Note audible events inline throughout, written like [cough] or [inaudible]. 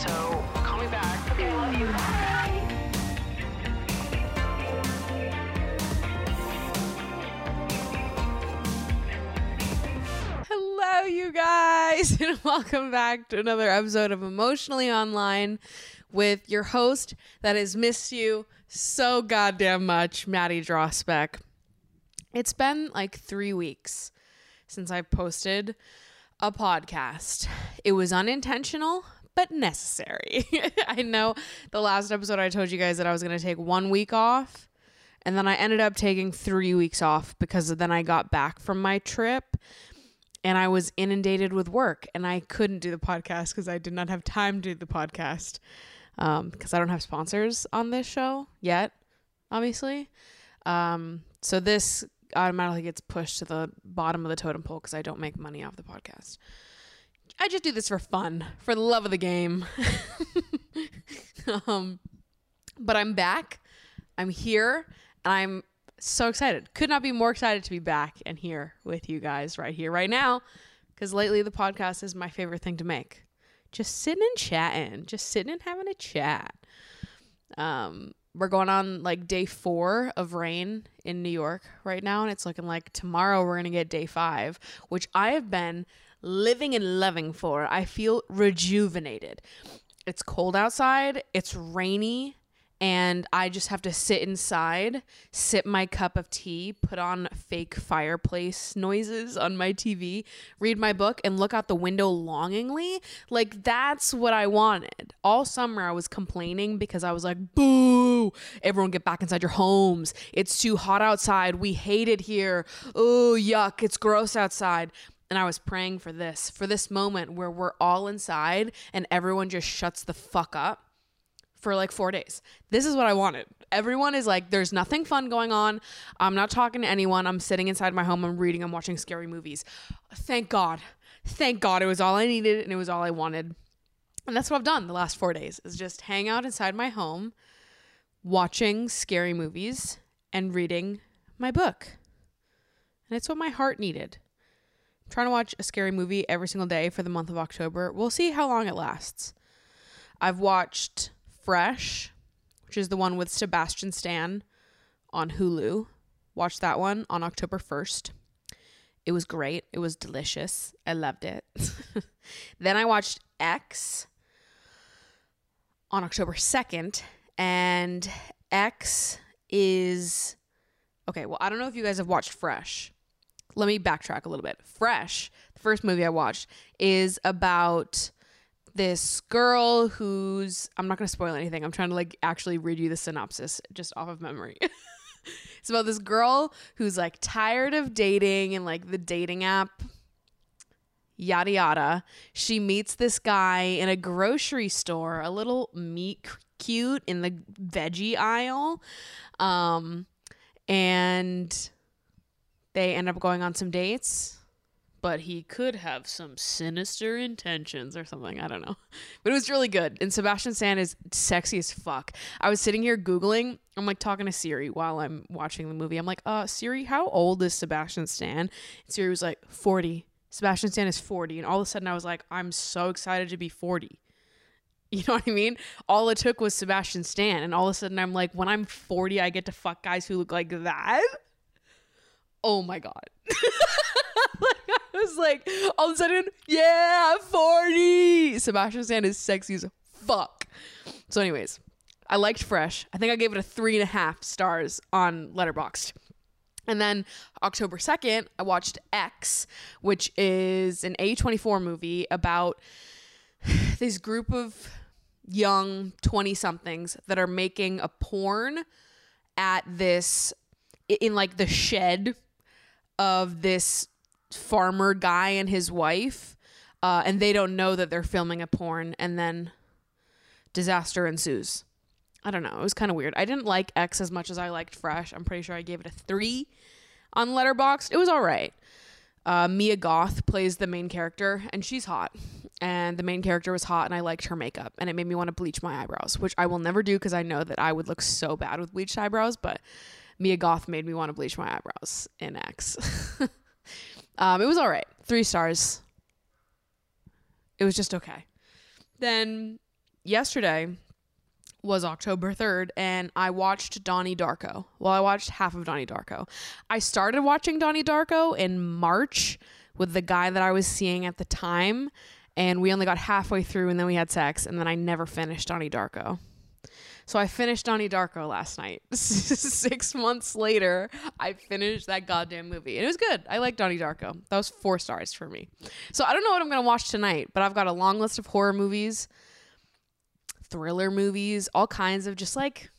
So call me back. Okay, love you. Hello, you guys, [laughs] and welcome back to another episode of Emotionally Online with your host that has missed you so goddamn much, Maddie Drosbeck. It's been like three weeks since I posted a podcast. It was unintentional, but necessary. [laughs] I know the last episode I told you guys that I was going to take one week off. And then I ended up taking three weeks off because then I got back from my trip and I was inundated with work and I couldn't do the podcast because I did not have time to do the podcast because I don't have sponsors on this show yet, obviously. Um, so this automatically gets pushed to the bottom of the totem pole because I don't make money off the podcast. I just do this for fun, for the love of the game. [laughs] um, but I'm back. I'm here and I'm so excited. Could not be more excited to be back and here with you guys right here, right now. Because lately the podcast is my favorite thing to make. Just sitting and chatting, just sitting and having a chat. Um, we're going on like day four of rain in New York right now, and it's looking like tomorrow we're gonna get day five, which I have been living and loving for. I feel rejuvenated. It's cold outside, it's rainy, and I just have to sit inside, sip my cup of tea, put on fake fireplace noises on my TV, read my book, and look out the window longingly. Like, that's what I wanted. All summer, I was complaining because I was like, boo, everyone get back inside your homes. It's too hot outside. We hate it here. Oh, yuck, it's gross outside. And I was praying for this, for this moment where we're all inside and everyone just shuts the fuck up for like four days. This is what I wanted. Everyone is like, there's nothing fun going on. I'm not talking to anyone. I'm sitting inside my home. I'm reading. I'm watching scary movies. Thank God. Thank God. It was all I needed and it was all I wanted. And that's what I've done the last four days is just hang out inside my home, watching scary movies and reading my book. And it's what my heart needed. Trying to watch a scary movie every single day for the month of October. We'll see how long it lasts. I've watched Fresh, which is the one with Sebastian Stan on Hulu. Watched that one on October 1st. It was great. It was delicious. I loved it. [laughs] then I watched X on October 2nd. And X is. Okay, well, I don't know if you guys have watched Fresh. Let me backtrack a little bit. Fresh, the first movie I watched, is about this girl who's I'm not going to spoil anything. I'm trying to like actually read you the synopsis just off of memory. [laughs] it's about this girl who's like tired of dating and like the dating app yada yada. She meets this guy in a grocery store, a little meat cute in the veggie aisle. Um and they end up going on some dates but he could have some sinister intentions or something. I don't know. [laughs] But it was really good. And Sebastian Stan is sexy as fuck. I was sitting here Googling. I'm like talking to Siri while I'm watching the movie. I'm like, uh, Siri, how old is Sebastian Stan? And Siri was like, 40. Sebastian Stan is 40. And all of a sudden I was like, I'm so excited to be 40. [laughs] You know what I mean? All it took was Sebastian Stan. And all of a sudden I'm like, when I'm 40, I get to fuck guys who look like that? Oh my God. [laughs] like, I was like, all of a sudden, yeah, 40. Sebastian Stan is sexy as fuck. So, anyways, I liked Fresh. I think I gave it a three and a half stars on Letterboxd. And then October 2nd, I watched X, which is an A24 movie about [sighs] this group of young 20 somethings that are making a porn at this, in like the shed of this farmer guy and his wife, uh, and they don't know that they're filming a porn, and then disaster ensues. I don't know. It was kind of weird. I didn't like X as much as I liked Fresh. I'm pretty sure I gave it a three on Letterboxd. It was all right. Uh, Mia Goth plays the main character, and she's hot. And the main character was hot, and I liked her makeup, and it made me want to bleach my eyebrows, which I will never do because I know that I would look so bad with bleached eyebrows. But Mia Goth made me want to bleach my eyebrows in X. [laughs] um, it was all right. Three stars. It was just okay. Then yesterday was October 3rd and I watched Donnie Darko. Well, I watched half of Donnie Darko. I started watching Donnie Darko in March with the guy that I was seeing at the time and we only got halfway through and then we had sex and then I never finished Donnie Darko. So I finished Donnie Darko last night. [laughs] Six months later, I finished that goddamn movie. And it was good. I like Donnie Darko. That was four stars for me. So I don't know what I'm going to watch tonight, but I've got a long list of horror movies, thriller movies, all kinds of just like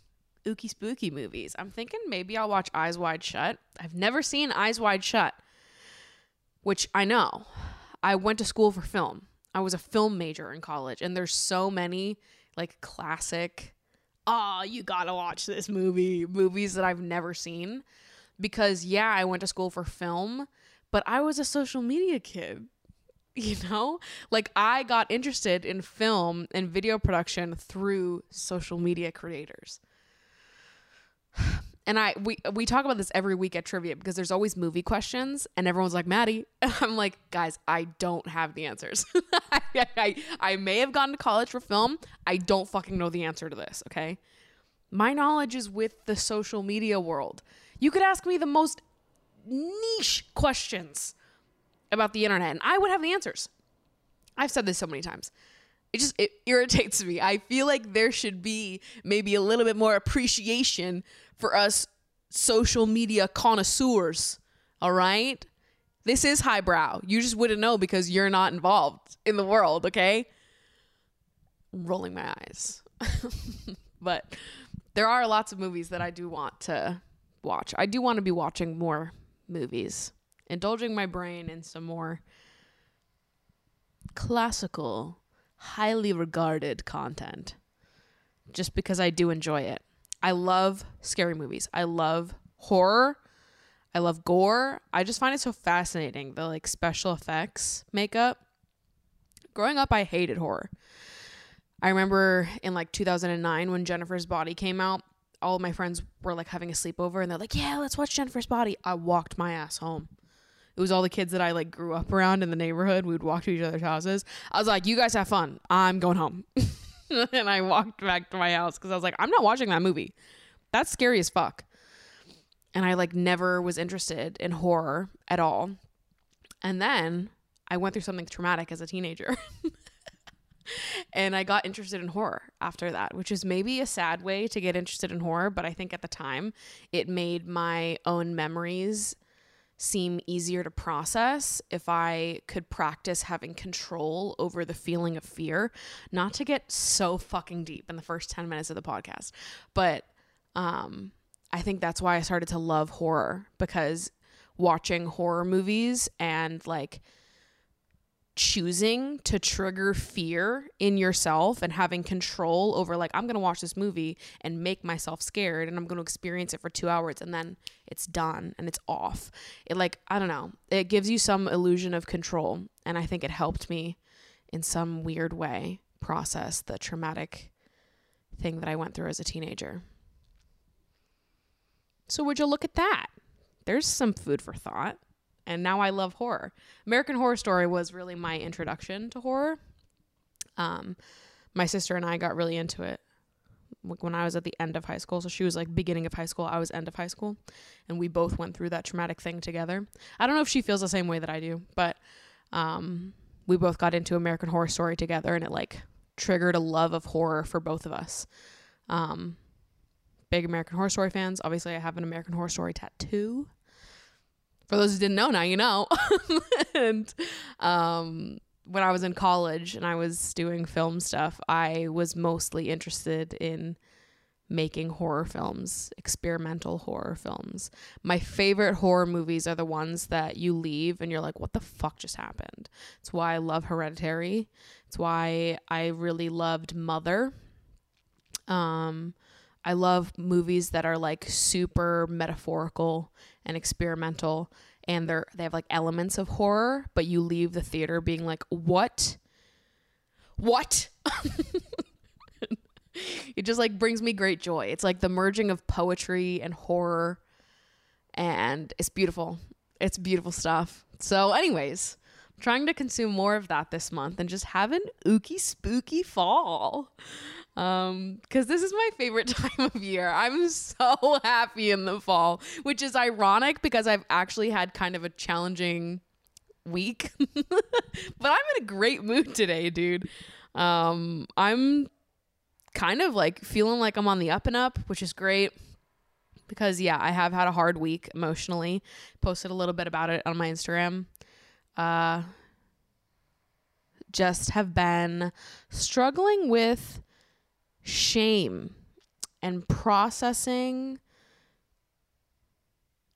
ooky spooky movies. I'm thinking maybe I'll watch Eyes Wide Shut. I've never seen Eyes Wide Shut, which I know. I went to school for film. I was a film major in college, and there's so many like classic oh, you gotta watch this movie, movies that I've never seen. Because, yeah, I went to school for film, but I was a social media kid. [laughs] You know, like I got interested in film and video production through social media creators. [sighs] And I we we talk about this every week at trivia because there's always movie questions and everyone's like Maddie [laughs] and I'm like guys I don't have the answers. [laughs] I, I I may have gone to college for film. I don't fucking know the answer to this, okay? My knowledge is with the social media world. You could ask me the most niche questions about the internet and I would have the answers. I've said this so many times. It just it irritates me. I feel like there should be maybe a little bit more appreciation for us social media connoisseurs. All right? This is highbrow. You just wouldn't know because you're not involved in the world, okay? Rolling my eyes. [laughs] but there are lots of movies that I do want to watch. I do want to be watching more movies, indulging my brain in some more classical, highly regarded content just because I do enjoy it. I love scary movies. I love horror. I love gore. I just find it so fascinating the like special effects makeup. Growing up, I hated horror. I remember in like 2009 when Jennifer's Body came out, all of my friends were like having a sleepover and they're like, "Yeah, let's watch Jennifer's Body." I walked my ass home. It was all the kids that I like grew up around in the neighborhood. We would walk to each other's houses. I was like, "You guys have fun. I'm going home." [laughs] and I walked back to my house because I was like, I'm not watching that movie. That's scary as fuck. And I like never was interested in horror at all. And then I went through something traumatic as a teenager. [laughs] and I got interested in horror after that, which is maybe a sad way to get interested in horror, but I think at the time it made my own memories seem easier to process if I could practice having control over the feeling of fear. Not to get so fucking deep in the first 10 minutes of the podcast, but um, I think that's why I started to love horror because watching horror movies and like choosing to trigger fear in yourself and having control over like I'm going to watch this movie and make myself scared and I'm going to experience it for 2 hours and then it's done and it's off. It like I don't know, it gives you some illusion of control and I think it helped me in some weird way process the traumatic thing that I went through as a teenager. So would you look at that? There's some food for thought and now I love horror. American Horror Story was really my introduction to horror. Um, my sister and I got really into it when I was at the end of high school. So she was like beginning of high school, I was end of high school, and we both went through that traumatic thing together. I don't know if she feels the same way that I do, but um, we both got into American Horror Story together, and it like triggered a love of horror for both of us. Um, big American Horror Story fans. Obviously, I have an American Horror Story tattoo for those who didn't know, now you know. [laughs] and um, when I was in college and I was doing film stuff, I was mostly interested in making horror films, experimental horror films. My favorite horror movies are the ones that you leave and you're like, what the fuck just happened? It's why I love Hereditary. It's why I really loved Mother. Um, I love movies that are like super metaphorical and experimental and they're they have like elements of horror, but you leave the theater being like, "What? What?" [laughs] it just like brings me great joy. It's like the merging of poetry and horror and it's beautiful. It's beautiful stuff. So anyways, trying to consume more of that this month and just have an ooky spooky fall. Um, because this is my favorite [laughs] time of year. I'm so happy in the fall, which is ironic because I've actually had kind of a challenging week. [laughs] but I'm in a great mood today, dude. Um, I'm kind of like feeling like I'm on the up and up, which is great because yeah, I have had a hard week emotionally. Posted a little bit about it on my Instagram. Uh just have been struggling with shame and processing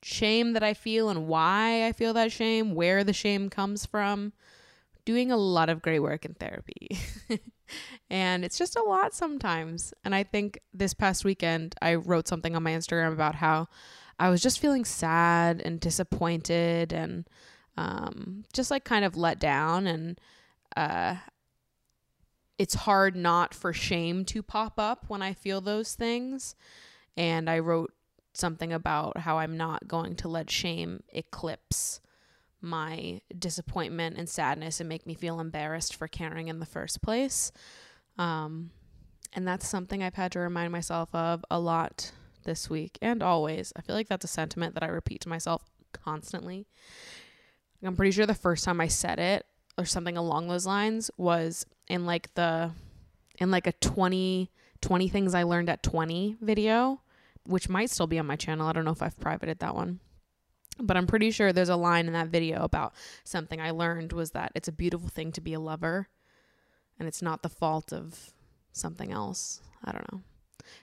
shame that I feel and why I feel that shame, where the shame comes from. Doing a lot of great work in therapy. [laughs] and it's just a lot sometimes. And I think this past weekend, I wrote something on my Instagram about how I was just feeling sad and disappointed and um, just like kind of let down. And uh, it's hard not for shame to pop up when I feel those things. And I wrote something about how I'm not going to let shame eclipse my disappointment and sadness and make me feel embarrassed for caring in the first place. Um, and that's something I've had to remind myself of a lot this week and always. I feel like that's a sentiment that I repeat to myself constantly. I'm pretty sure the first time I said it or something along those lines was in like the in like a 20 20 things I learned at 20 video, which might still be on my channel. I don't know if I've privated that one. But I'm pretty sure there's a line in that video about something I learned was that it's a beautiful thing to be a lover and it's not the fault of something else. I don't know.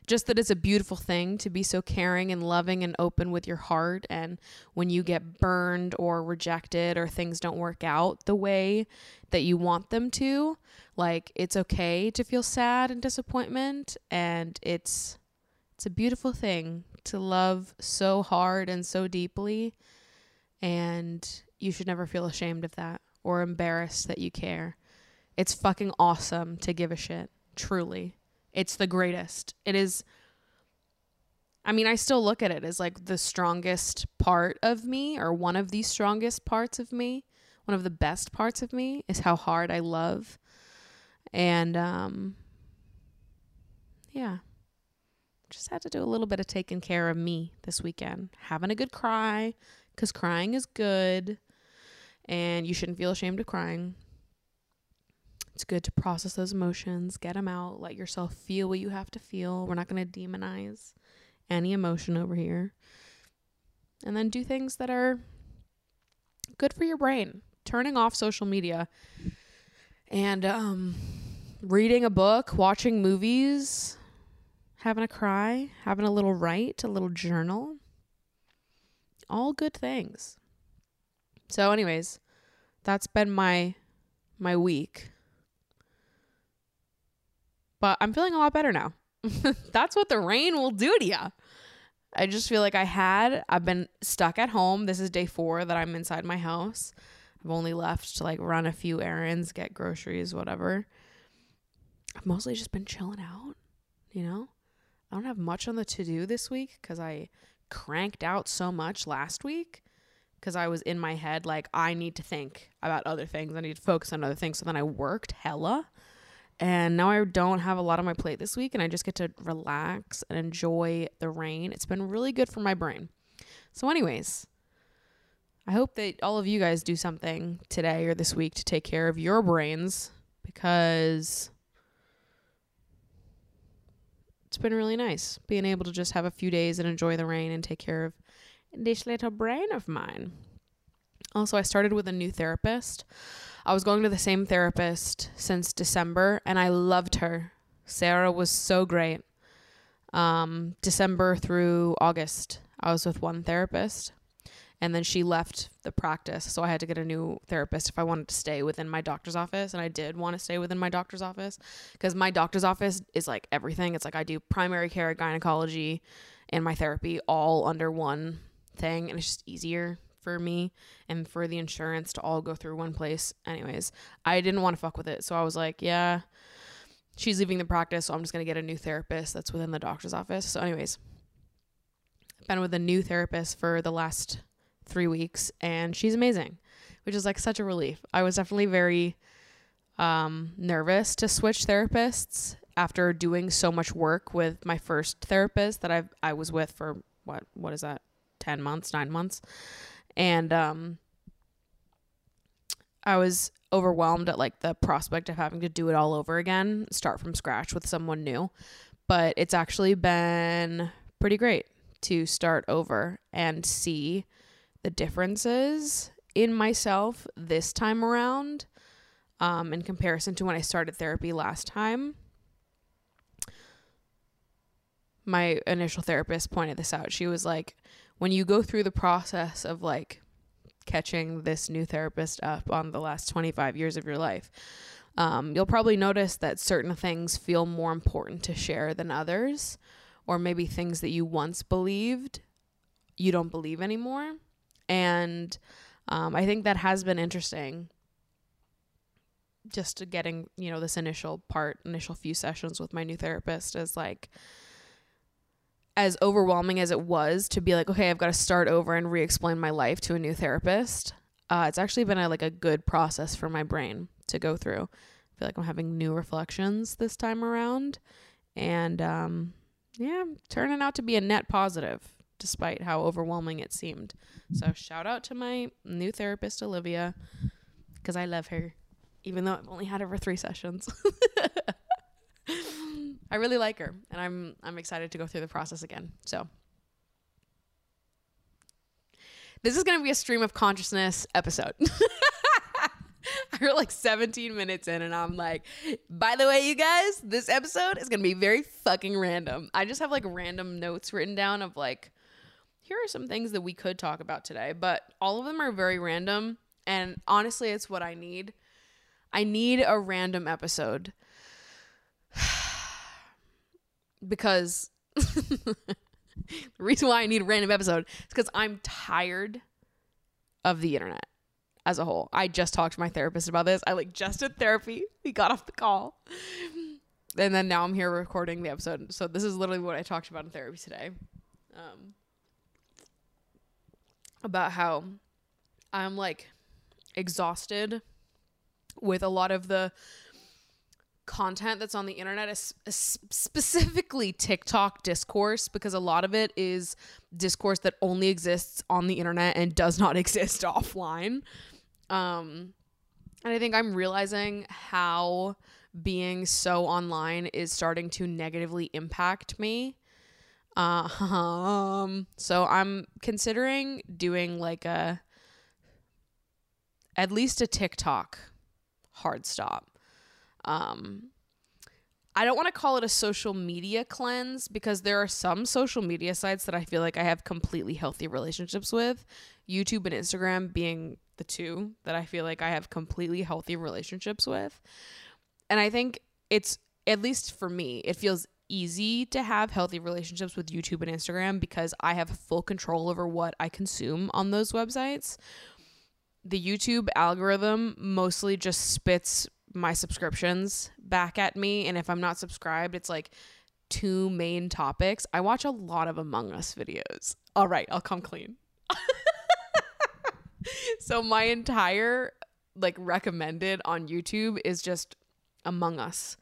Just that it's a beautiful thing to be so caring and loving and open with your heart. And when you get burned or rejected or things don't work out the way that you want them to, like it's okay to feel sad and disappointment. And it's it's a beautiful thing to love so hard and so deeply. And you should never feel ashamed of that or embarrassed that you care. It's fucking awesome to give a shit, truly. It's the greatest. It is. I mean, I still look at it as like the strongest part of me, or one of the strongest parts of me. One of the best parts of me is how hard I love. And, um, yeah. Just had to do a little bit of taking care of me this weekend. Having a good cry, because crying is good. And you shouldn't feel ashamed of crying. It's good to process those emotions, get them out, let yourself feel what you have to feel. We're not going to demonize any emotion over here. And then do things that are good for your brain. Turning off social media and um, reading a book, watching movies, having a cry, having a little write, a little journal. All good things. So anyways, that's been my my week but I'm feeling a lot better now. [laughs] That's what the rain will do to you. I just feel like I had, I've been stuck at home. This is day four that I'm inside my house. I've only left to like run a few errands, get groceries, whatever. I've mostly just been chilling out, you know? I don't have much on the to do this week because I cranked out so much last week because I was in my head like, I need to think about other things. I need to focus on other things. So then I worked hella. And now I don't have a lot on my plate this week, and I just get to relax and enjoy the rain. It's been really good for my brain. So, anyways, I hope that all of you guys do something today or this week to take care of your brains because it's been really nice being able to just have a few days and enjoy the rain and take care of this little brain of mine. Also, I started with a new therapist. I was going to the same therapist since December and I loved her. Sarah was so great. Um, December through August, I was with one therapist and then she left the practice. So I had to get a new therapist if I wanted to stay within my doctor's office. And I did want to stay within my doctor's office because my doctor's office is like everything. It's like I do primary care, gynecology, and my therapy all under one thing. And it's just easier for me and for the insurance to all go through one place. Anyways, I didn't want to fuck with it. So I was like, yeah, she's leaving the practice. So I'm just going to get a new therapist that's within the doctor's office. So, anyways, I've been with a new therapist for the last three weeks and she's amazing. which is like such a relief. I was definitely very um, nervous to switch therapists after doing so much work with my first therapist that I I was with for what what is that 10 months 9 months and um I was overwhelmed at like the prospect of having to do it all over again start from scratch with someone new but it's actually been pretty great to start over and see the differences in myself this time around um, in comparison to when I started therapy last time. My initial therapist pointed this out. She was like, when you go through the process of like catching this new therapist up on the last 25 years of your life, um, you'll probably notice that certain things feel more important to share than others, or maybe things that you once believed you don't believe anymore. And um, I think that has been interesting just getting you know this initial part initial few sessions with my new therapist is like as overwhelming as it was to be like okay i've got to start over and re-explain my life to a new therapist uh, it's actually been a, like a good process for my brain to go through i feel like i'm having new reflections this time around and um, yeah turning out to be a net positive despite how overwhelming it seemed so shout out to my new therapist olivia because i love her even though I've only had her for three sessions. [laughs] I really like her, and I'm I'm excited to go through the process again. So this is going to be a stream of consciousness episode. [laughs] We're like 17 minutes in, and I'm like, by the way, you guys, this episode is going to be very fucking random. I just have like random notes written down of like, here are some things that we could talk about today, but all of them are very random. And honestly, it's what I need I need a random episode. [sighs] because [laughs] the reason why I need a random episode is because I'm tired of the internet as a whole. I just talked to my therapist about this. I like just did therapy. We got off the call. And then now I'm here recording the episode. So this is literally what I talked about in therapy today. Um, about how I'm like exhausted with a lot of the content that's on the internet is specifically TikTok discourse because a lot of it is discourse that only exists on the internet and does not [laughs] exist offline. Um and I think I'm realizing how being so online is starting to negatively impact me. Uh, um so I'm considering doing like a at least a TikTok hard stop. Um, I don't want to call it a social media cleanse because there are some social media sites that I feel like I have completely healthy relationships with, YouTube and Instagram being the two that I feel like I have completely healthy relationships with. And I think it's, at least for me, it feels easy to have healthy relationships with YouTube and Instagram because I have full control over what I consume on those websites the YouTube algorithm mostly just spits my subscriptions back at me. And if I'm not subscribed, it's like two main topics. I watch a lot of Among Us videos. All right, I'll come clean. [laughs] so my entire like recommended on YouTube is just Among Us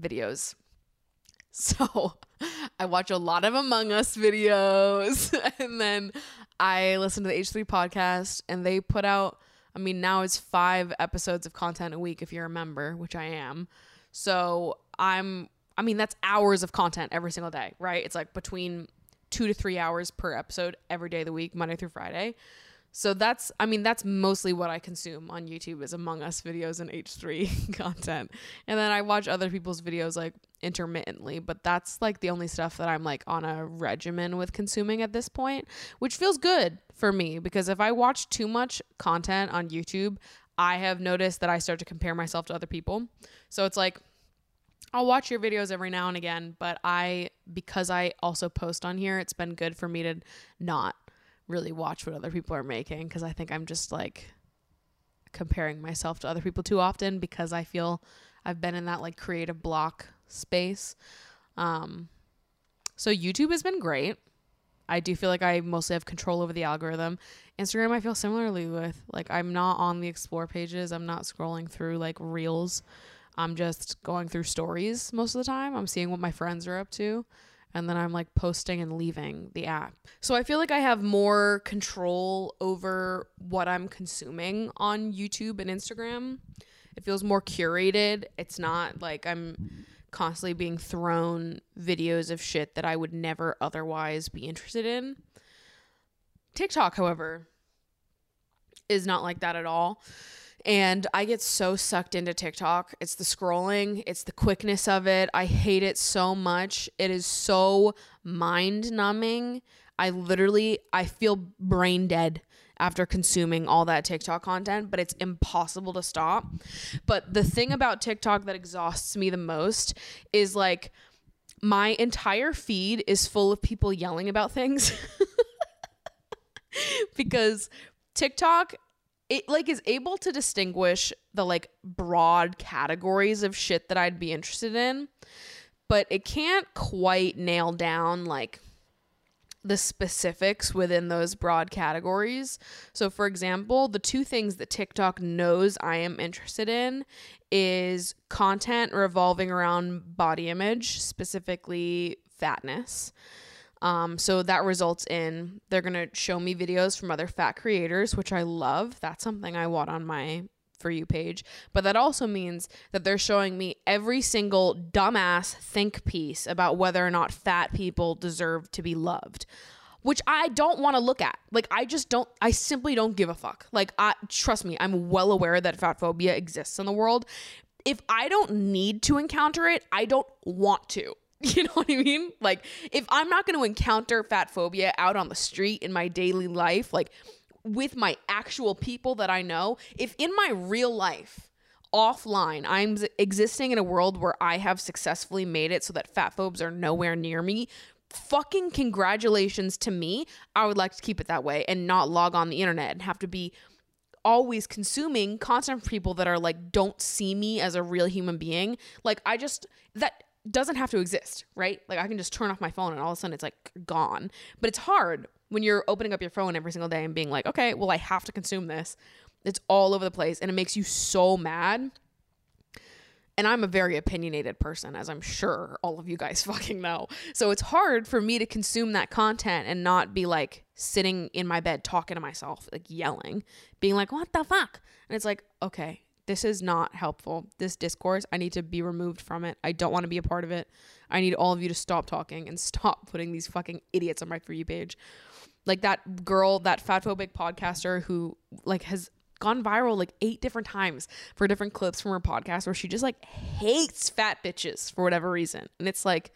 videos. [laughs] So I watch a lot of Among Us videos [laughs] and then I listen to the H3 podcast and they put out I mean now it's 5 episodes of content a week if you're a member, which I am. So I'm I mean that's hours of content every single day, right? It's like between 2 to 3 hours per episode every day of the week, Monday through Friday. So that's I mean that's mostly what I consume on YouTube is Among Us videos and H3 [laughs] content. And then I watch other people's videos like intermittently, but that's like the only stuff that I'm like on a regimen with consuming at this point, which feels good for me because if I watch too much content on YouTube, I have noticed that I start to compare myself to other people. So it's like I'll watch your videos every now and again, but I because I also post on here, it's been good for me to not really watch what other people are making because I think I'm just like comparing myself to other people too often because I feel I've been in that like creative block space. Um, so YouTube has been great. I do feel like I mostly have control over the algorithm. Instagram, I feel similarly with. Like, I'm not on the explore pages. I'm not scrolling through like reels. I'm just going through stories most of the time. I'm seeing what my friends are up to. And then I'm like posting and leaving the app. So I feel like I have more control over what I'm consuming on YouTube and Instagram. It feels more curated. It's not like I'm constantly being thrown videos of shit that I would never otherwise be interested in. TikTok, however, is not like that at all. And I get so sucked into TikTok. It's the scrolling, it's the quickness of it. I hate it so much. It is so mind numbing. I literally I feel brain dead after consuming all that TikTok content, but it's impossible to stop. But the thing about TikTok that exhausts me the most is like my entire feed is full of people yelling about things. [laughs] because TikTok it like is able to distinguish the like broad categories of shit that I'd be interested in, but it can't quite nail down like the specifics within those broad categories. So for example, the two things that TikTok knows I am interested in is content revolving around body image, specifically fatness. Um, so that results in they're gonna show me videos from other fat creators, which I love. That's something I want on my for you page. But that also means that they're showing me every single dumbass think piece about whether or not fat people deserve to be loved. Which I don't want to look at. Like I just don't I simply don't give a fuck. Like I trust me, I'm well aware that fat phobia exists in the world. If I don't need to encounter it, I don't want to. [laughs] You know what I mean? Like, if I'm not going to encounter fat phobia out on the street in my daily life, like with my actual people that I know, if in my real life, offline, I'm existing in a world where I have successfully made it so that fat phobes are nowhere near me, fucking congratulations to me. I would like to keep it that way and not log on the internet and have to be always consuming content from people that are like don't see me as a real human being. Like I just that doesn't have to exist, right? Like I can just turn off my phone and all of a sudden it's like gone. But it's hard when you're opening up your phone every single day and being like, okay, well, I have to consume this. It's all over the place and it makes you so mad. And I'm a very opinionated person, as I'm sure all of you guys [laughs] fucking know. So it's hard for me to consume that content and not be like sitting in my bed talking to myself, like yelling, being like, what the fuck? And it's like, okay, this is not helpful. This discourse, I need to be removed from it. I don't want to be a part of it. I need all of you to stop talking and [laughs] stop putting these fucking idiots on my For You page. Like that girl, that fatphobic podcaster who like has gone viral like eight different times for different clips from her podcast where she just like hates fat bitches for whatever reason. And it's like,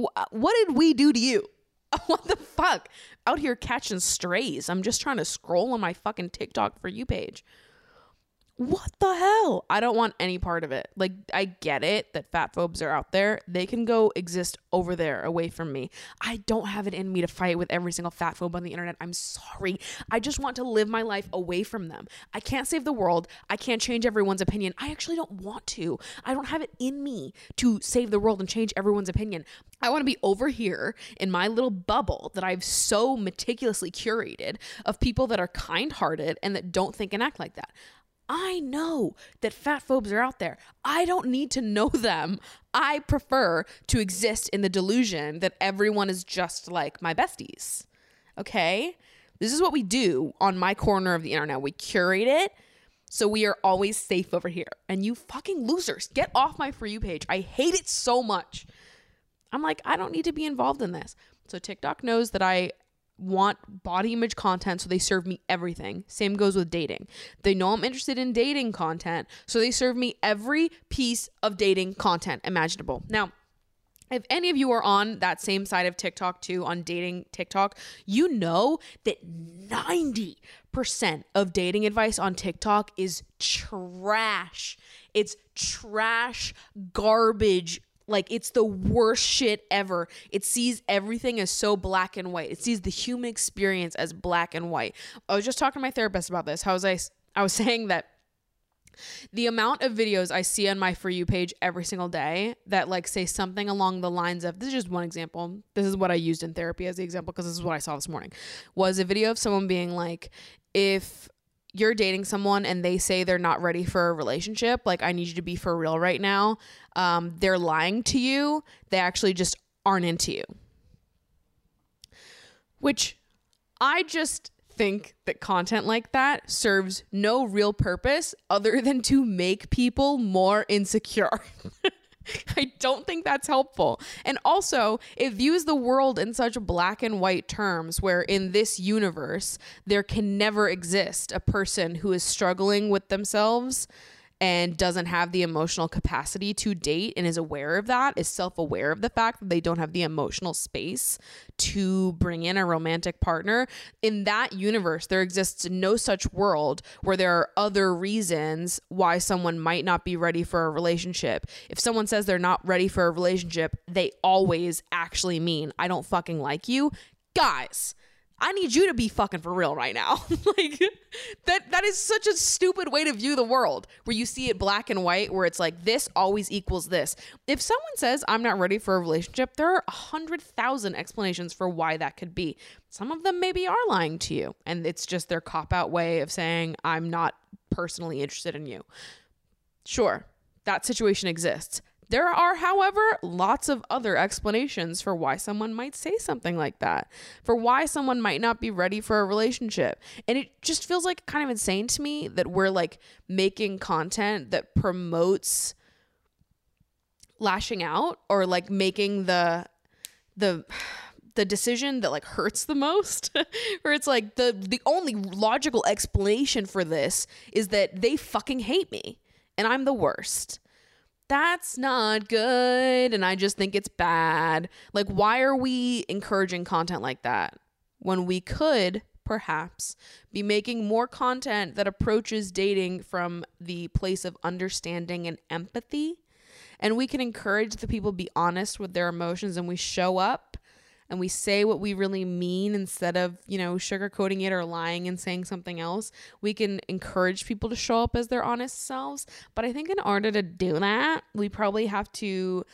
wh- what did we do to you? [laughs] what the fuck? Out here catching strays. I'm just trying to scroll on my fucking TikTok for you page what the hell? I don't want any part of it. Like, I get it that fat phobes are out there. They can go exist over there away from me. I don't have it in me to fight with every single fat phobe on the internet. I'm sorry. I just want to live my life away from them. I can't save the world. I can't change everyone's opinion. I actually don't want to. I don't have it in me to save the world and change everyone's opinion. I want to be over here in my little bubble that I've so meticulously curated of people that are kind hearted and that don't think and act like that. I know that fat phobes are out there. I don't need to know them. I prefer to exist in the delusion that everyone is just like my besties. Okay? This is what we do on my corner of the internet. We curate it so we are always safe over here. And you fucking losers, get off my For You page. I hate it so much. I'm like, I don't need to be involved in this. So TikTok knows that I want body image content, so they serve me everything. Same goes with dating. They know I'm interested in dating content, so they serve me every piece of dating content imaginable. Now, if any of you are on that same side of TikTok too, on dating TikTok, you know that 90% of dating advice on TikTok is trash. It's trash, garbage, like it's the worst shit ever. It sees everything as so black and white. It sees the human experience as black and white. I was just talking to my therapist about this. How was I I was [laughs] saying that the amount of videos I see on my For You page every single day that like say something along the lines of this is just one example. This is what I used in therapy as the example because this is what I saw this morning. Was a video of someone being like, if you're dating someone and they say they're not ready for a relationship, like I need you to be for real right now. Um, they're lying to you. They actually just aren't into you. Which I just think that content like that serves no real purpose other than to make people more insecure. [laughs] [laughs] I don't think that's helpful. And also, it views the world in such black and white terms where in this universe, there can never exist a person who is struggling with themselves and doesn't have the emotional capacity to date and is aware of that, is self aware of the fact that they don't have the emotional space to bring in a romantic partner. In that universe, there exists no such world where there are other reasons why someone might not be ready for a relationship. If someone says they're not ready for a relationship, they always actually mean, I don't fucking like you. Guys, I need you to be fucking for real right now. [laughs] like that that is such a stupid way to view the world where you see it black and white where it's like this always equals this. If someone says I'm not ready for a relationship, there are a hundred thousand explanations for why that could be. Some of them maybe are lying to you and it's just their cop out way of saying I'm not personally interested in you. Sure, that situation exists. There are, however, lots of other explanations for why someone might say something like that, for why someone might not be ready for a relationship. And it just feels like kind of insane to me that we're like making content that promotes lashing out or like making the the the decision that like hurts the most [laughs] where it's like the the only logical explanation for this is that they fucking hate me and I'm the worst that's not good and I just think it's bad. Like, why are we encouraging content like that when we could perhaps be making more content that approaches dating from the place of understanding and empathy? And we can encourage the people be honest with their emotions and we show up and we say what we really mean instead of, you know, sugarcoating it or lying and saying something else, we can encourage people to show up as their honest selves. But I think in order to do that, we probably have to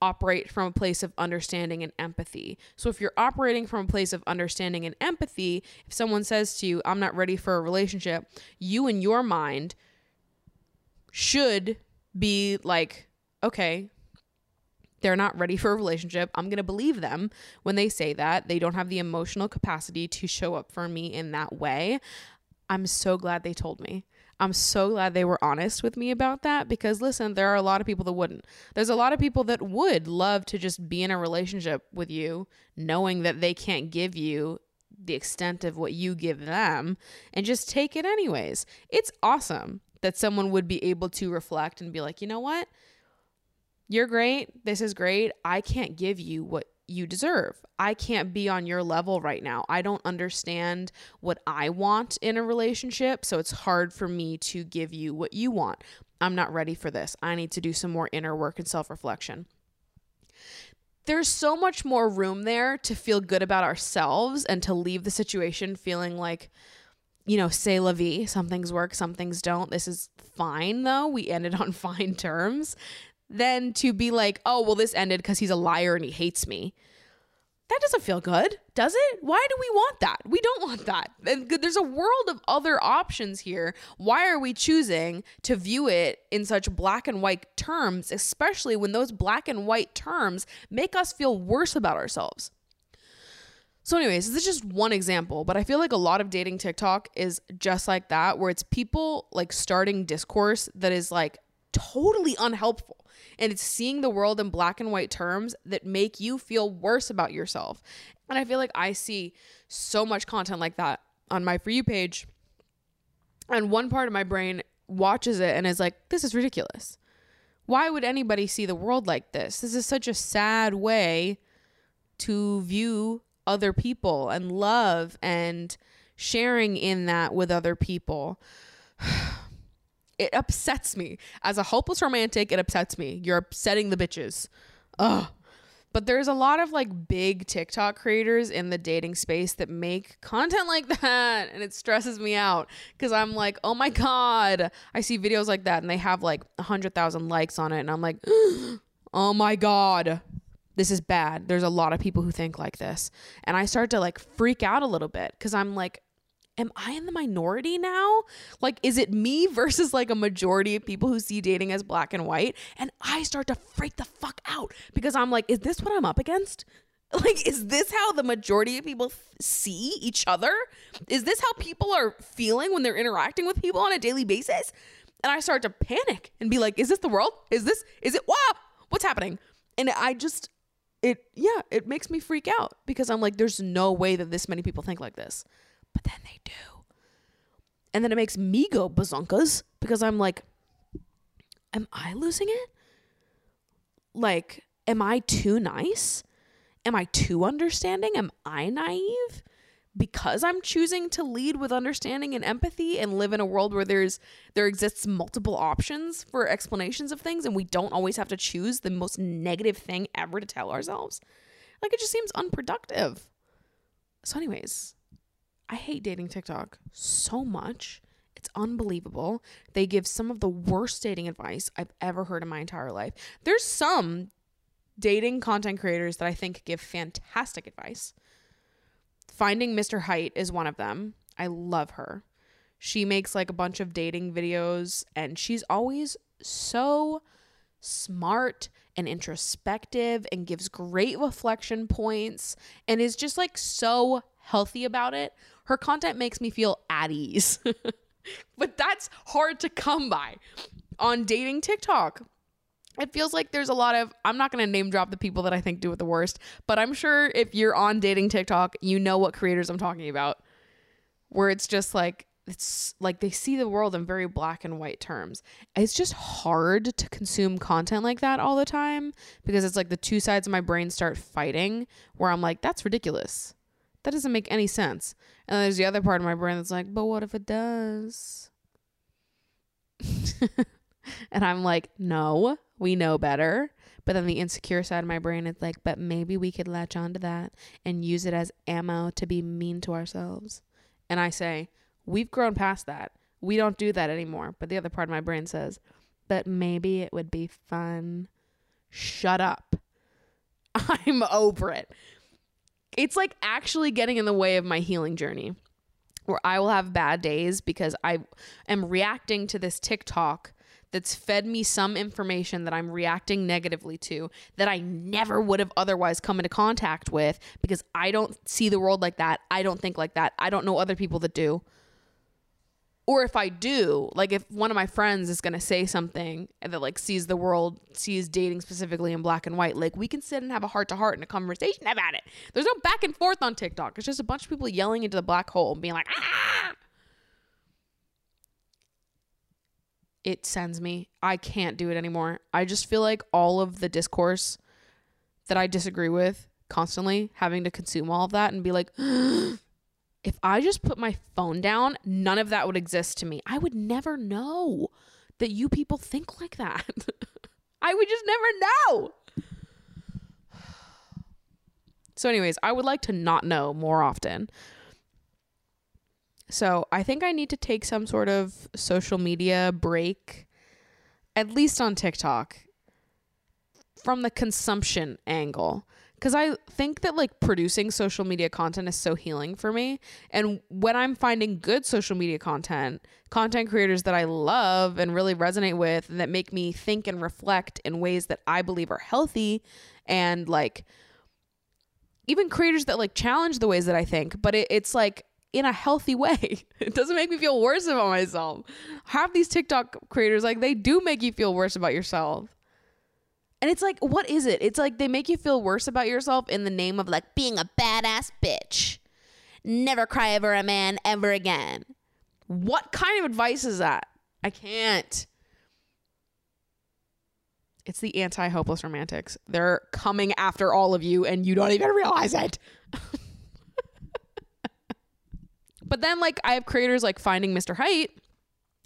operate from a place of understanding and empathy. So if you're operating from a place of understanding and empathy, if someone says to you, I'm not ready for a relationship, you in your mind should be like, okay, they're not ready for a relationship. I'm going to believe them when they say that. They don't have the emotional capacity to show up for me in that way. I'm so glad they told me. I'm so glad they were honest with me about that because listen, there are a lot of people that wouldn't. There's a lot of people that would love to just be in a relationship with you knowing that they can't give you the extent of what you give them and just take it anyways. It's awesome that someone would be able to reflect and be like, "You know what? You're great. This is great. I can't give you what you deserve. I can't be on your level right now. I don't understand what I want in a relationship, so it's hard for me to give you what you want. I'm not ready for this. I need to do some more inner work and self reflection. There's so much more room there to feel good about ourselves and to leave the situation feeling like, you know, say la vie. Some things work, some things don't. This is fine, though. We ended on [laughs] fine terms than to be like, oh, well, this ended because he's a liar and he hates me. That doesn't feel good, does it? Why do we want that? We don't want that. And there's a world of other options here. Why are we choosing to view it in such black and white terms, especially when those black and white terms make us feel worse about ourselves? So, anyways, this is just one example, but I feel like a lot of dating TikTok is just like that, where it's people like starting discourse that is like totally unhelpful and it's seeing the world in black and white terms that make you feel worse about yourself. And I feel like I see so much content like that on my For You page. And one part of my brain watches it and is like, this is ridiculous. Why would anybody see the world like this? This is such a sad way to view other people and love and sharing in that with other people. It upsets me. As a hopeless romantic, it upsets me. You're upsetting the bitches. Ugh. But there's a lot of like big TikTok creators in the dating space that make content like [laughs] that. And it stresses me out because I'm like, oh my God. I see videos like that and they have like 100,000 likes on it. And I'm like, [gasps] oh my God. This is bad. There's a lot of people who think like this. And I start to like freak out a little bit because I'm like, am I in the minority now? Like, is it me [laughs] versus like a majority of people who see dating as black and white? And I start to freak the fuck out because I'm like, is this what I'm up against? [laughs] Like, is this how the majority of people see each other? Is this how people are feeling when they're interacting with people on a daily basis? And I start to panic and be like, is this the world? Is this, is it, wow, what's happening? And I just, it, yeah, it makes me freak out because I'm like, there's no way that this many people think like this but then they do. And then it makes me go bazunkas because I'm like, am I losing it? Like, am I too nice? Am I too understanding? Am I naive? Because I'm choosing to lead with understanding and empathy and live in a world where there's there exists multiple options for explanations of things and we don't always have to choose the most negative thing ever to tell ourselves. Like it just seems unproductive. So anyways, I hate dating TikTok so much. It's unbelievable. They give some of the worst dating advice I've ever heard in my entire life. There's some dating content creators that I think give fantastic advice. Finding Mr. Height is one of them. I love her. She makes like a bunch of dating videos and she's always so smart and introspective and gives great reflection points and is just like so healthy about it her content makes me feel at ease. [laughs] but that's hard to come by on dating TikTok. It feels like there's a lot of, I'm not going to name drop the people that I think do it the worst, but I'm sure if you're on dating TikTok, you know what creators I'm talking about, where it's just like, it's like they see the world in very black and white terms. It's just hard to consume content like that all the time because it's like the two sides of my brain start fighting where I'm like, that's ridiculous. That doesn't make any sense. And there's the other part of my brain that's like, but what if it does? [laughs] and I'm like, no, we know better. But then the insecure side of my brain is like, but maybe we could latch onto that and use it as ammo to be mean to ourselves. And I say, we've grown past that. We don't do that anymore. But the other part of my brain says, but maybe it would be fun. Shut up. [laughs] I'm over it it's like actually getting in the way of my healing journey where I will have bad days because I am reacting to this TikTok that's fed me some information that I'm reacting negatively to that I never would have otherwise come into contact with because I don't see the world like that. I don't think like that. I don't know other people that do or if I do, like if one of my friends is gonna say something that like sees the world, sees dating specifically in black and white, like we can sit and have a heart to heart and a conversation about it. There's no back and forth on TikTok. It's just a bunch of people yelling into the black hole and being like, ah. It sends me. I can't do it anymore. I just feel like all of the discourse that I disagree with constantly having to consume all of that and be like, [gasps] if I just put my phone down, none of that would exist to me. I would never know that you people think like that. [laughs] I would just never know. So, anyways, I would like to not know more often. So, I think I need to take some sort of social media break, at least on TikTok, from the consumption angle because I think that like producing social media content is so healing for me. And when I'm finding good social media content, content creators that I love and really resonate with, and that make me think and reflect in ways that I believe are healthy and like even creators that like challenge the ways that I think, but it, it's like in a healthy [laughs] way. It doesn't make me feel worse about myself. Half these TikTok creators, like, they do make you feel worse about yourself. And it's like, what is it? It's like they make you feel worse about yourself in the name of like being a badass bitch. Never cry over a man ever again. What kind of advice is that? I can't. It's the anti hopeless romantics. They're coming after all of you and you don't even realize it. [laughs] but then, like, I have creators like Finding Mr. Height,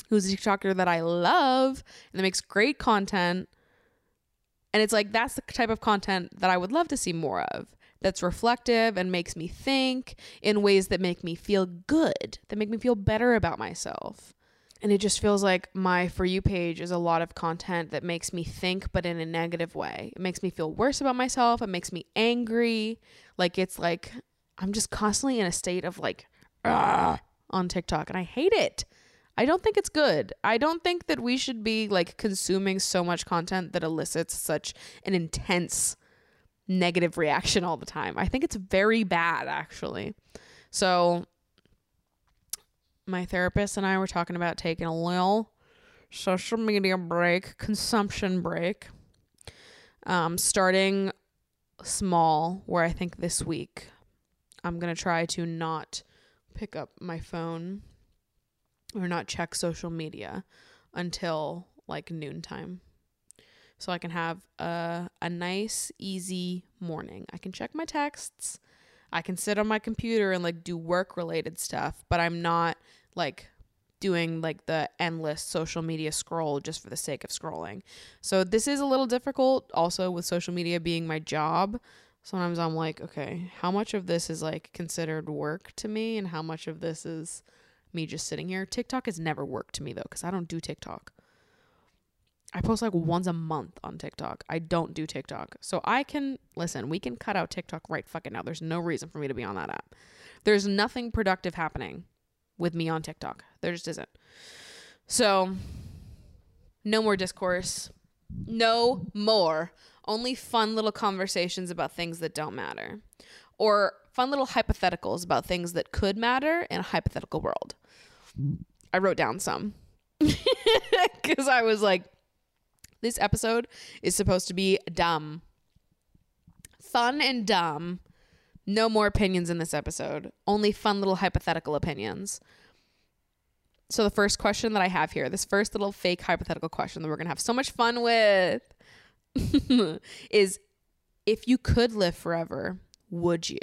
who's a TikToker that I love and that makes great content And it's like that's the type of content that I would love to see more of. That's reflective and makes me think in ways that make me feel good, that make me feel better about myself. And it just feels like my For You page is a lot of content that makes me think, but in a negative way. It makes me feel worse about myself. It makes me angry. Like it's like I'm just constantly in a state of like, "Ugh," on TikTok. And I hate it. I don't think it's good. I don't think that we should be like consuming so much content that elicits such an intense negative reaction all the time. I think it's very bad, actually. So, my therapist and I were talking about taking a little social media break, consumption break, um, starting small, where I think this week I'm going to try to not pick up my phone or not check social media until like noontime so I can have a, a nice, easy morning. I can check my texts. I can sit on my computer and like do work related stuff, but I'm not like doing like the endless social media scroll just for the sake of scrolling. So this is a little difficult also with social media being my job. Sometimes I'm like, okay, how much of this is like considered work to me and how much of this is me just sitting here? TikTok has never worked to me though cuz I don't do TikTok. I post like once a month on TikTok. I don't do TikTok. So I can listen, we can cut out TikTok right fucking now. There's no reason for me to be on that app. There's nothing productive happening with me on TikTok. There just isn't. So no more discourse. No more. Only fun little conversations about things that don't matter. Or fun little hypotheticals about things that could matter in a hypothetical world. I wrote down some. [laughs] Because I was like, this episode is supposed to be dumb. Fun and dumb. No more opinions in this episode. Only fun little hypothetical opinions. So, the first question that I have here, this first little fake hypothetical question that we're going to have so much fun with, [laughs] is if you could live forever, would you?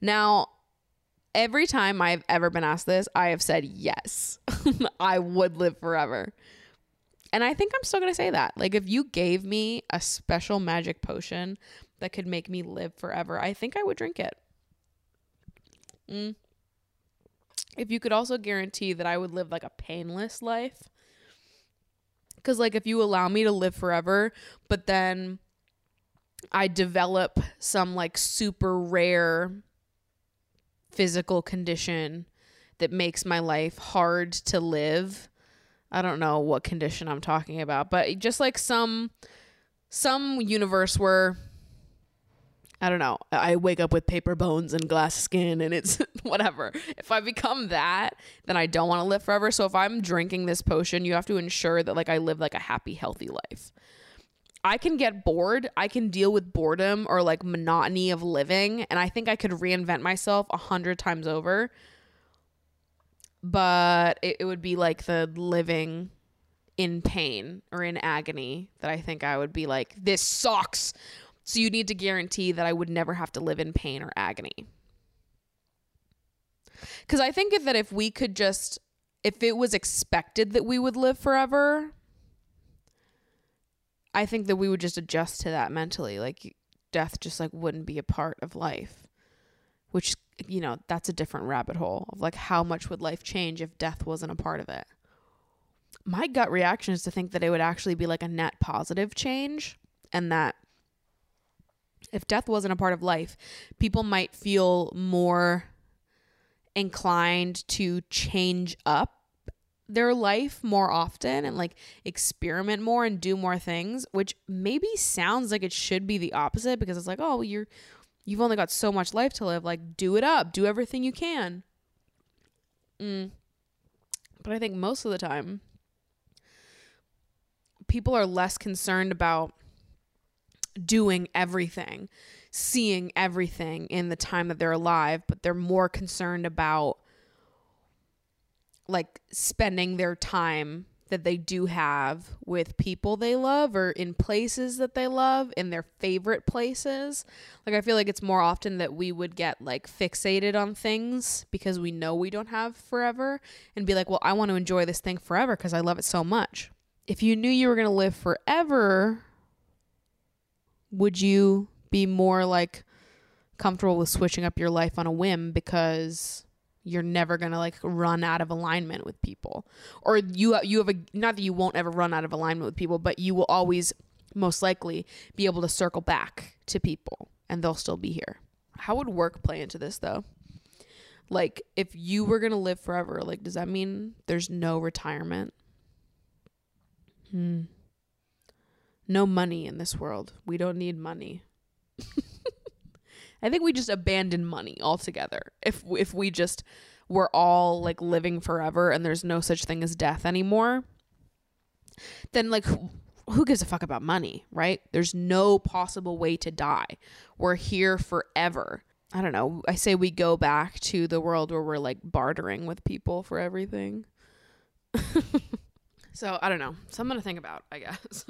Now, every time I've ever been asked this, I have said yes. [laughs] I would live forever. And I think I'm still going to say that. Like, if you gave me a special magic potion that could make me live forever, I think I would drink it. Mm. If you could also guarantee that I would live like a painless life, because, like, if you allow me to live forever, but then I develop some like super rare physical condition that makes my life hard to live I don't know what condition I'm talking about, but just like some some universe where I don't know, I wake up with paper bones and glass skin and it's [laughs] whatever. If I become that, then I don't want to live forever. So if I'm drinking this potion, you have to ensure that like I live like a happy, healthy life. I can get bored. I can deal with boredom or like monotony of living, and I think I could reinvent myself a hundred times over but it, it would be like the living in pain or in agony that I think I would be like, this sucks. So you need to guarantee that I would never have to live in pain or agony. Because I think that if we could just, if it was expected that we would live forever, I think that we would just adjust to that mentally. Like death just like wouldn't be a part of life, which you know, that's a different rabbit hole of like how much would life change if death wasn't a part of it. My gut reaction is to think that it would actually be like a net positive change and that if death wasn't a part of life, people might feel more inclined to change up their life more often and like experiment more and do more things, which maybe sounds like it should be the opposite because it's like, oh, you're You've only got so much life to live. Like, do it up, do everything you can. Mm. But I think most of the time, people are less concerned about doing everything, seeing everything in the time that they're alive, but they're more concerned about like spending their time that they do have with people they love or in places that they love in their favorite places. Like I feel like it's more often that we would get like fixated on things because we know we don't have forever and be like, "Well, I want to enjoy this thing forever because I love it so much." If you knew you were going to live forever, Would you be more like comfortable with switching up your life on a whim because you're never going to like run out of alignment with people. Or you you have a not that you won't ever run out of alignment with people but you will always most likely be able to circle back to people and they'll still be here. How would work play into this though? Like if you were going to live forever like does that mean there's no retirement? Hmm. No money in this world. We don't need money [laughs] I think we just abandon money altogether. If if we just we're all like living forever and there's no such thing as death anymore, then like who, who gives a fuck about money, right? There's no possible way to die. We're here forever. I don't know. I say we go back to the world where we're like bartering with people for everything. [laughs] so, I don't know. Something to think about, I guess.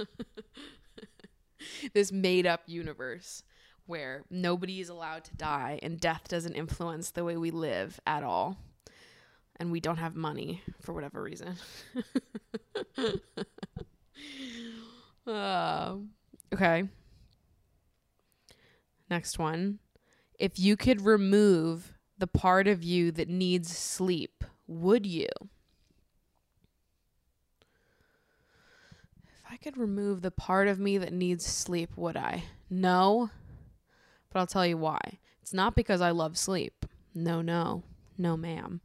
[laughs] this made up universe where nobody is allowed to die and death doesn't influence the way we live at all. And we don't have money for whatever reason. uh, [laughs] okay. Next one. If you could remove the part of you that needs sleep, would you? If I could remove the part of me that needs sleep, would I? No. But I'll tell you why. It's not because I love sleep. No, no. No, ma'am.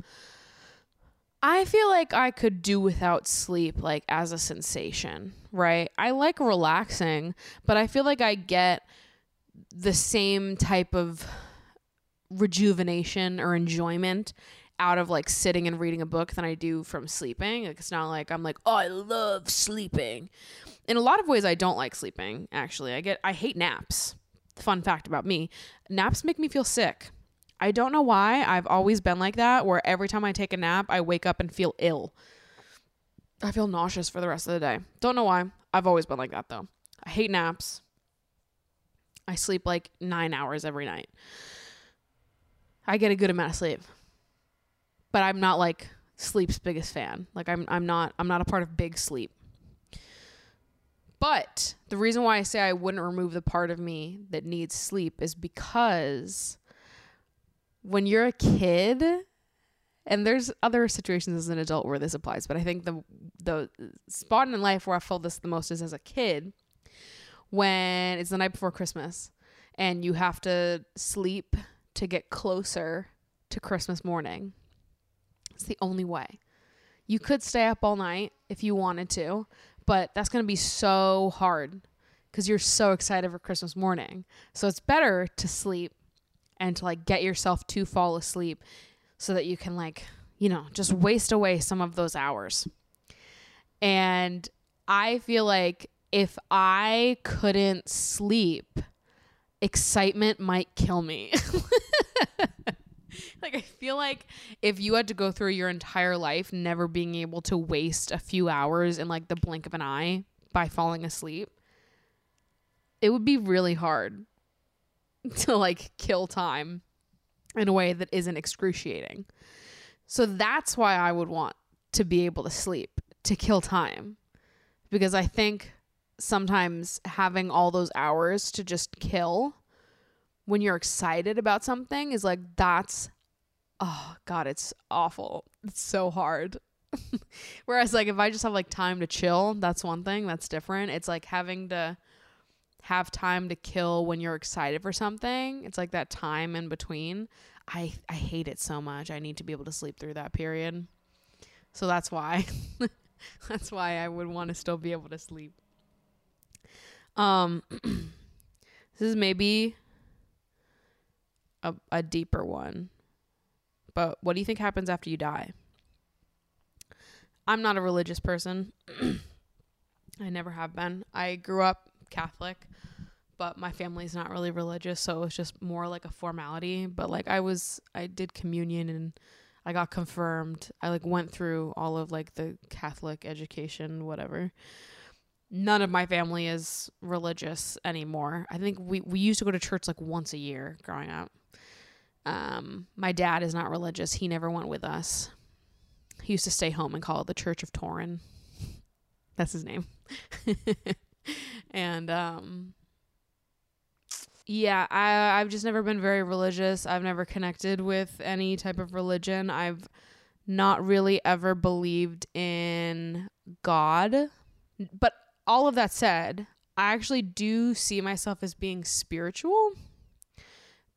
I feel like I could do without sleep, like as a sensation, right? I like relaxing, but I feel like I get the same type of rejuvenation or enjoyment out of like sitting and reading a book than I do from sleeping. Like it's not like I'm like, "Oh, I love sleeping." In a lot of ways I don't like sleeping, actually. I get I hate naps fun fact about me naps make me feel sick. I don't know why. I've always been like that, where every time I take a nap, I wake up and feel ill. I feel nauseous for the rest of the day. Don't know why. I've always been like that, though. I hate naps. I sleep like nine hours every night. I get a good amount of sleep, but I'm not like sleep's biggest fan. Like I'm, I'm not, I'm not a part of big sleep. But the reason why I say I wouldn't remove the part of me that needs sleep is because when you're a kid, and there's other situations as an adult where this applies, but I think the the spot in life where I felt this the most is as a kid when it's the night before Christmas and you have to sleep to get closer to Christmas morning. It's the only way. You could stay up all night if you wanted to, but that's going to be so hard because you're so excited for Christmas morning. So it's better to sleep and to like get yourself to fall asleep so that you can like, you know, just waste away some of those hours. And I feel like if I couldn't sleep, excitement might kill me. [laughs] [laughs] like I feel like if you had to go through your entire life never being able to waste a few hours in like the blink of an eye by falling asleep, it would be really hard [laughs] to like kill time in a way that isn't excruciating. So that's why I would want to be able to sleep, to kill time. Because I think sometimes having all those hours to just kill when you're excited about something is like that's oh god it's awful. It's so hard. [laughs] Whereas like if i just have like time to chill that's one thing that's different. It's like having to have time to kill when you're excited for something. It's like that time in between. I i hate it so much. I need to be able to sleep through that period. So that's why. [laughs] That's why i would want to still be able to sleep. Um [clears throat] this is maybe a, a deeper one. But what do you think happens after you die? I'm not a religious person. [clears throat] I never have been. I grew up Catholic, but my family's not really religious, so it was just more like a formality. But like I was I did communion and I got confirmed. I like went through all of like the Catholic education, whatever. None of my family is religious anymore. I think we, we used to go to church like once a year growing up. Um, my dad is not religious. He never went with us. He used to stay home and call it the Church of Torin. [laughs] That's his name. [laughs] and um, Yeah, I I've just never been very religious. I've never connected with any type of religion. I've not really ever believed in God. But all of that said, I actually do see myself as being spiritual,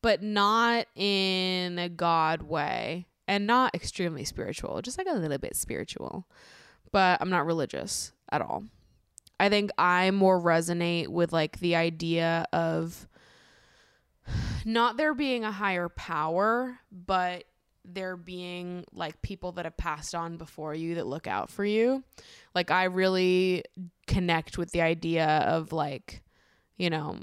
but not in a God way and not extremely spiritual, just like a little bit spiritual. But I'm not religious at all. I think I more resonate with like the idea of not there being a higher power, but there being like people that have passed on before you that look out for you. Like I really connect with the idea of like, you know,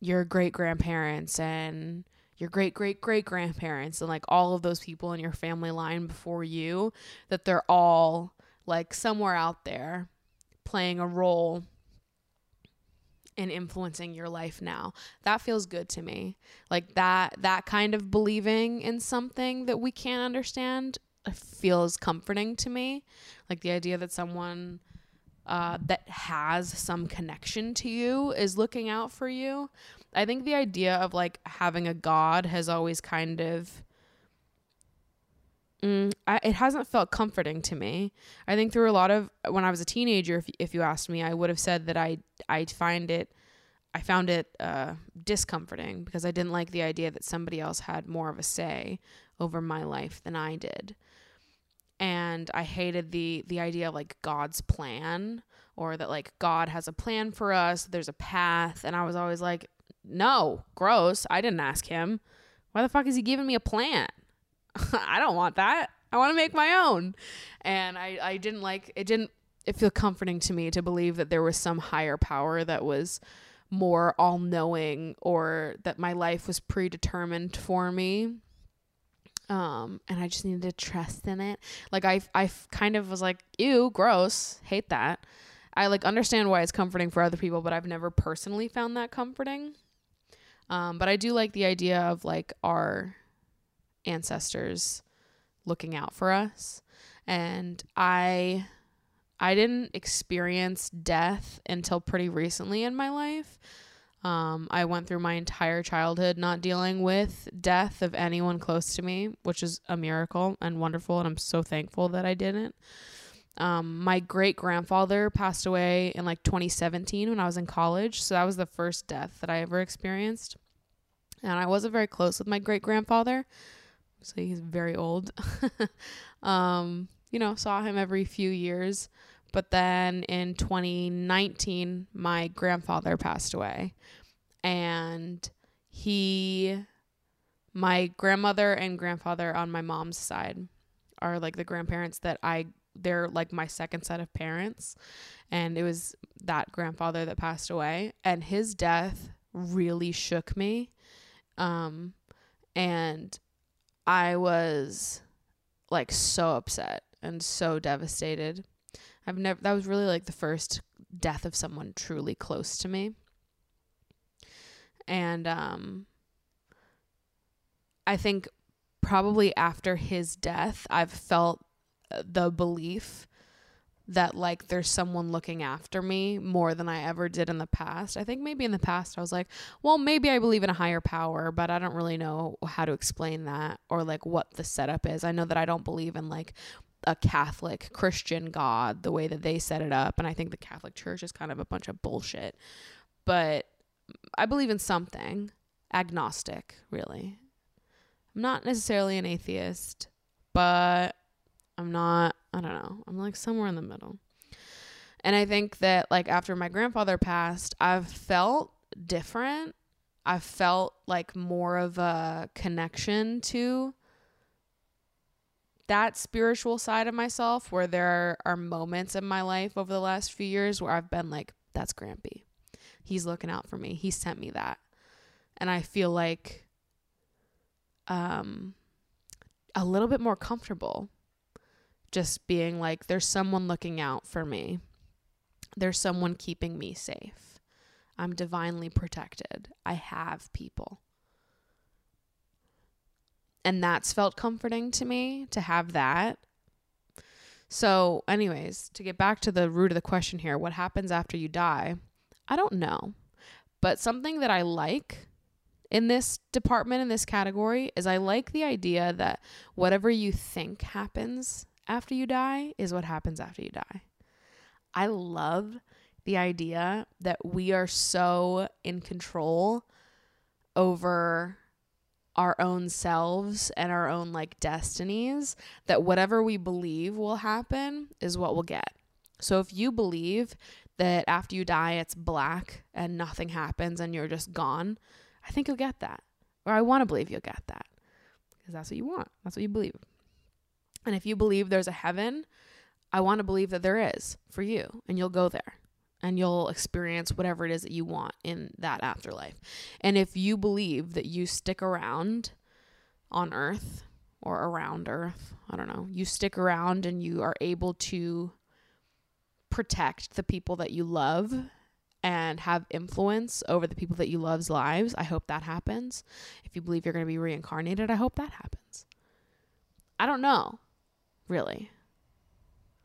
your great grandparents and your great great great grandparents and like all of those people in your family line before you that they're all like somewhere out there playing a role in influencing your life now. That feels good to me. Like that that kind of believing in something that we can't understand uh, feels comforting to me. Like the idea that someone uh, that has some connection to you is looking out for you. I think the idea of like having a God has always kind of Mm, I, it hasn't felt comforting to me. I think through a lot of when I was a teenager, if if you asked me, I would have said that I I find it, I found it uh, discomforting because I didn't like the idea that somebody else had more of a say over my life than I did, and I hated the the idea of like God's plan or that like God has a plan for us. There's a path, and I was always like, no, gross. I didn't ask him. Why the fuck is he giving me a plan? [laughs] I don't want that. I want to make my own. And I, I didn't like it didn't it feel comforting to me to believe that there was some higher power that was more all knowing or that my life was predetermined for me. Um, and I just needed to trust in it. Like I, I kind of was like, ew, gross, hate that. I like understand why it's comforting for other people, but I've never personally found that comforting. Um, but I do like the idea of like our ancestors looking out for us. And I I didn't experience death until pretty recently in my life. Um, I went through my entire childhood not dealing with death of anyone close to me, which is a miracle and wonderful, and I'm so thankful that I didn't. Um, my great grandfather passed away in like 2017 when I was in college, so that was the first death that I ever experienced. And I wasn't very close with my great grandfather, so he's very old. [laughs] um, you know, saw him every few years. But then in 2019, my grandfather passed away. And he, my grandmother and grandfather on my mom's side are like the grandparents that I, they're like my second set of parents. And it was that grandfather that passed away. And his death really shook me. Um, and I was like so upset and so devastated. I've never that was really like the first death of someone truly close to me. And um I think probably after his death, I've felt uh, the belief that like there's someone looking after me more than I ever did in the past. I think maybe in the past I was like, well, maybe I believe in a higher power, but I don't really know how to explain that or like what the setup is. I know that I don't believe in like a Catholic Christian God the way that they set it up, and I think the Catholic Church is kind of a bunch of bullshit. But I believe in something agnostic, really. I'm not necessarily an atheist, but I'm not, I don't know, I'm like somewhere in the middle. And I think that, like, after my grandfather passed, I've felt different. I've felt like more of a connection to that spiritual side of myself where there are moments in my life over the last few years where I've been like, that's Grampy. He's looking out for me. He sent me that. And I feel like um a little bit more comfortable just being like, there's someone looking out for me. There's someone keeping me safe. I'm divinely protected. I have people. And that's felt comforting to me to have that. So, anyways, to get back to the root of the question here, what happens after you die? I don't know. But something that I like in this department, in this category, is I like the idea that whatever you think happens after you die is what happens after you die. I love the idea that we are so in control over our own selves and our own like destinies that whatever we believe will happen is what we'll get. So if you believe that after you die it's black and nothing happens and you're just gone, I think you'll get that. Or I want to believe you'll get that. Because that's what you want. That's what you believe. And if you believe there's a heaven, I want to believe that there is for you and you'll go there and you'll experience whatever it is that you want in that afterlife. And if you believe that you stick around on earth or around earth, I don't know, you stick around and you are able to protect the people that you love and have influence over the people that you love's lives, I hope that happens. If you believe you're going to be reincarnated, I hope that happens. I don't know, really.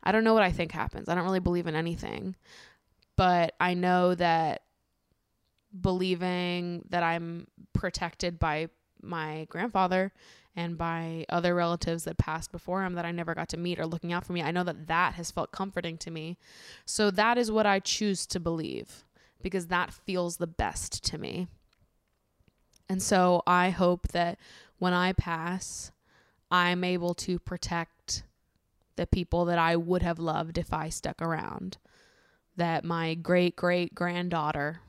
I don't know what I think happens. I don't really believe in anything. But I know that believing that I'm protected by my grandfather and by other relatives that passed before him that I never got to meet or looking out for me, I know that that has felt comforting to me. So that is what I choose to believe because that feels the best to me. And so I hope that when I pass, I'm able to protect the people that I would have loved if I stuck around. That my great great granddaughter,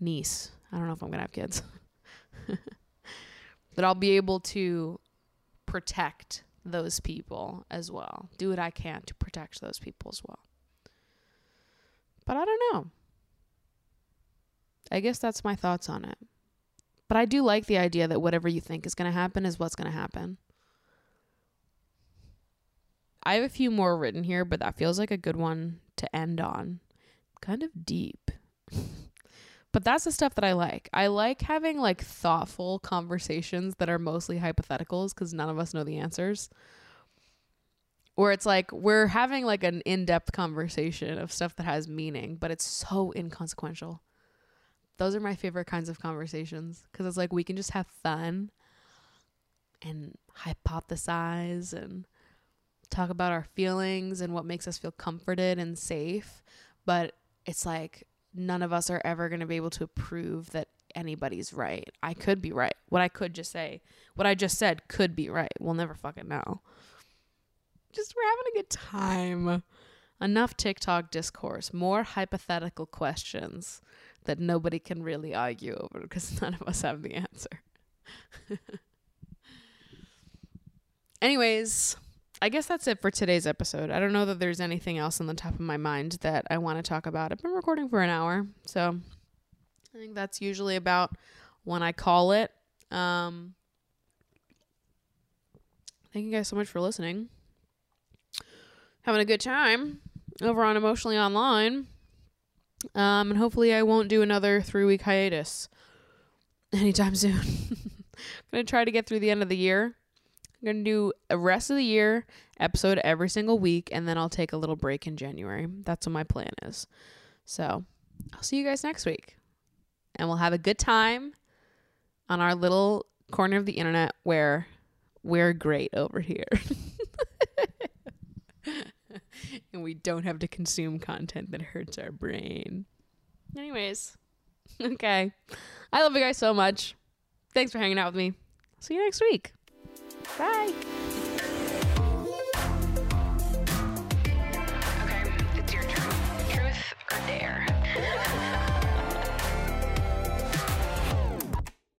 niece, I don't know if I'm going to have kids, [laughs] that I'll be able to protect those people as well. Do what I can to protect those people as well. But I don't know. I guess that's my thoughts on it. But I do like the idea that whatever you think is going to happen is what's going to happen. I have a few more written here, but that feels like a good one to end on. Kind of deep. but that's the stuff that I like. I like having like thoughtful conversations that are mostly hypotheticals because none of us know the answers. Where it's like we're having like an in depth conversation of stuff that has meaning, but it's so inconsequential. Those are my favorite kinds of conversations because it's like we can just have fun and hypothesize and talk about our feelings and what makes us feel comforted and safe. But it's like none of us are ever going to be able to prove that anybody's right. I could be right. What I could just say, what I just said could be right. We'll never fucking know. Just we're having a good time. Enough TikTok discourse, more hypothetical questions that nobody can really argue over because [laughs] none of us have the answer. [laughs] Anyways, I guess that's it for today's episode. I don't know that there's anything else on the top of my mind that I want to talk about. I've been recording for an hour, so I think that's usually about when I call it. Um, thank you guys so much for listening. Having a good time over on Emotionally Online. Um, and hopefully I won't do another three week hiatus [laughs] anytime soon. I'm going to try to get through the end of the year I'm going to do a rest of the year episode every single week, and then I'll take a little break in January. That's what my plan is. So I'll see you guys next week. And we'll have a good time on our little corner of the internet where we're great over here. [laughs] and we don't have to consume content that hurts our brain. Anyways, [laughs] okay. I love you guys so much. Thanks for hanging out with me. See you next week. Bye. Okay, it's your turn. Truth or dare?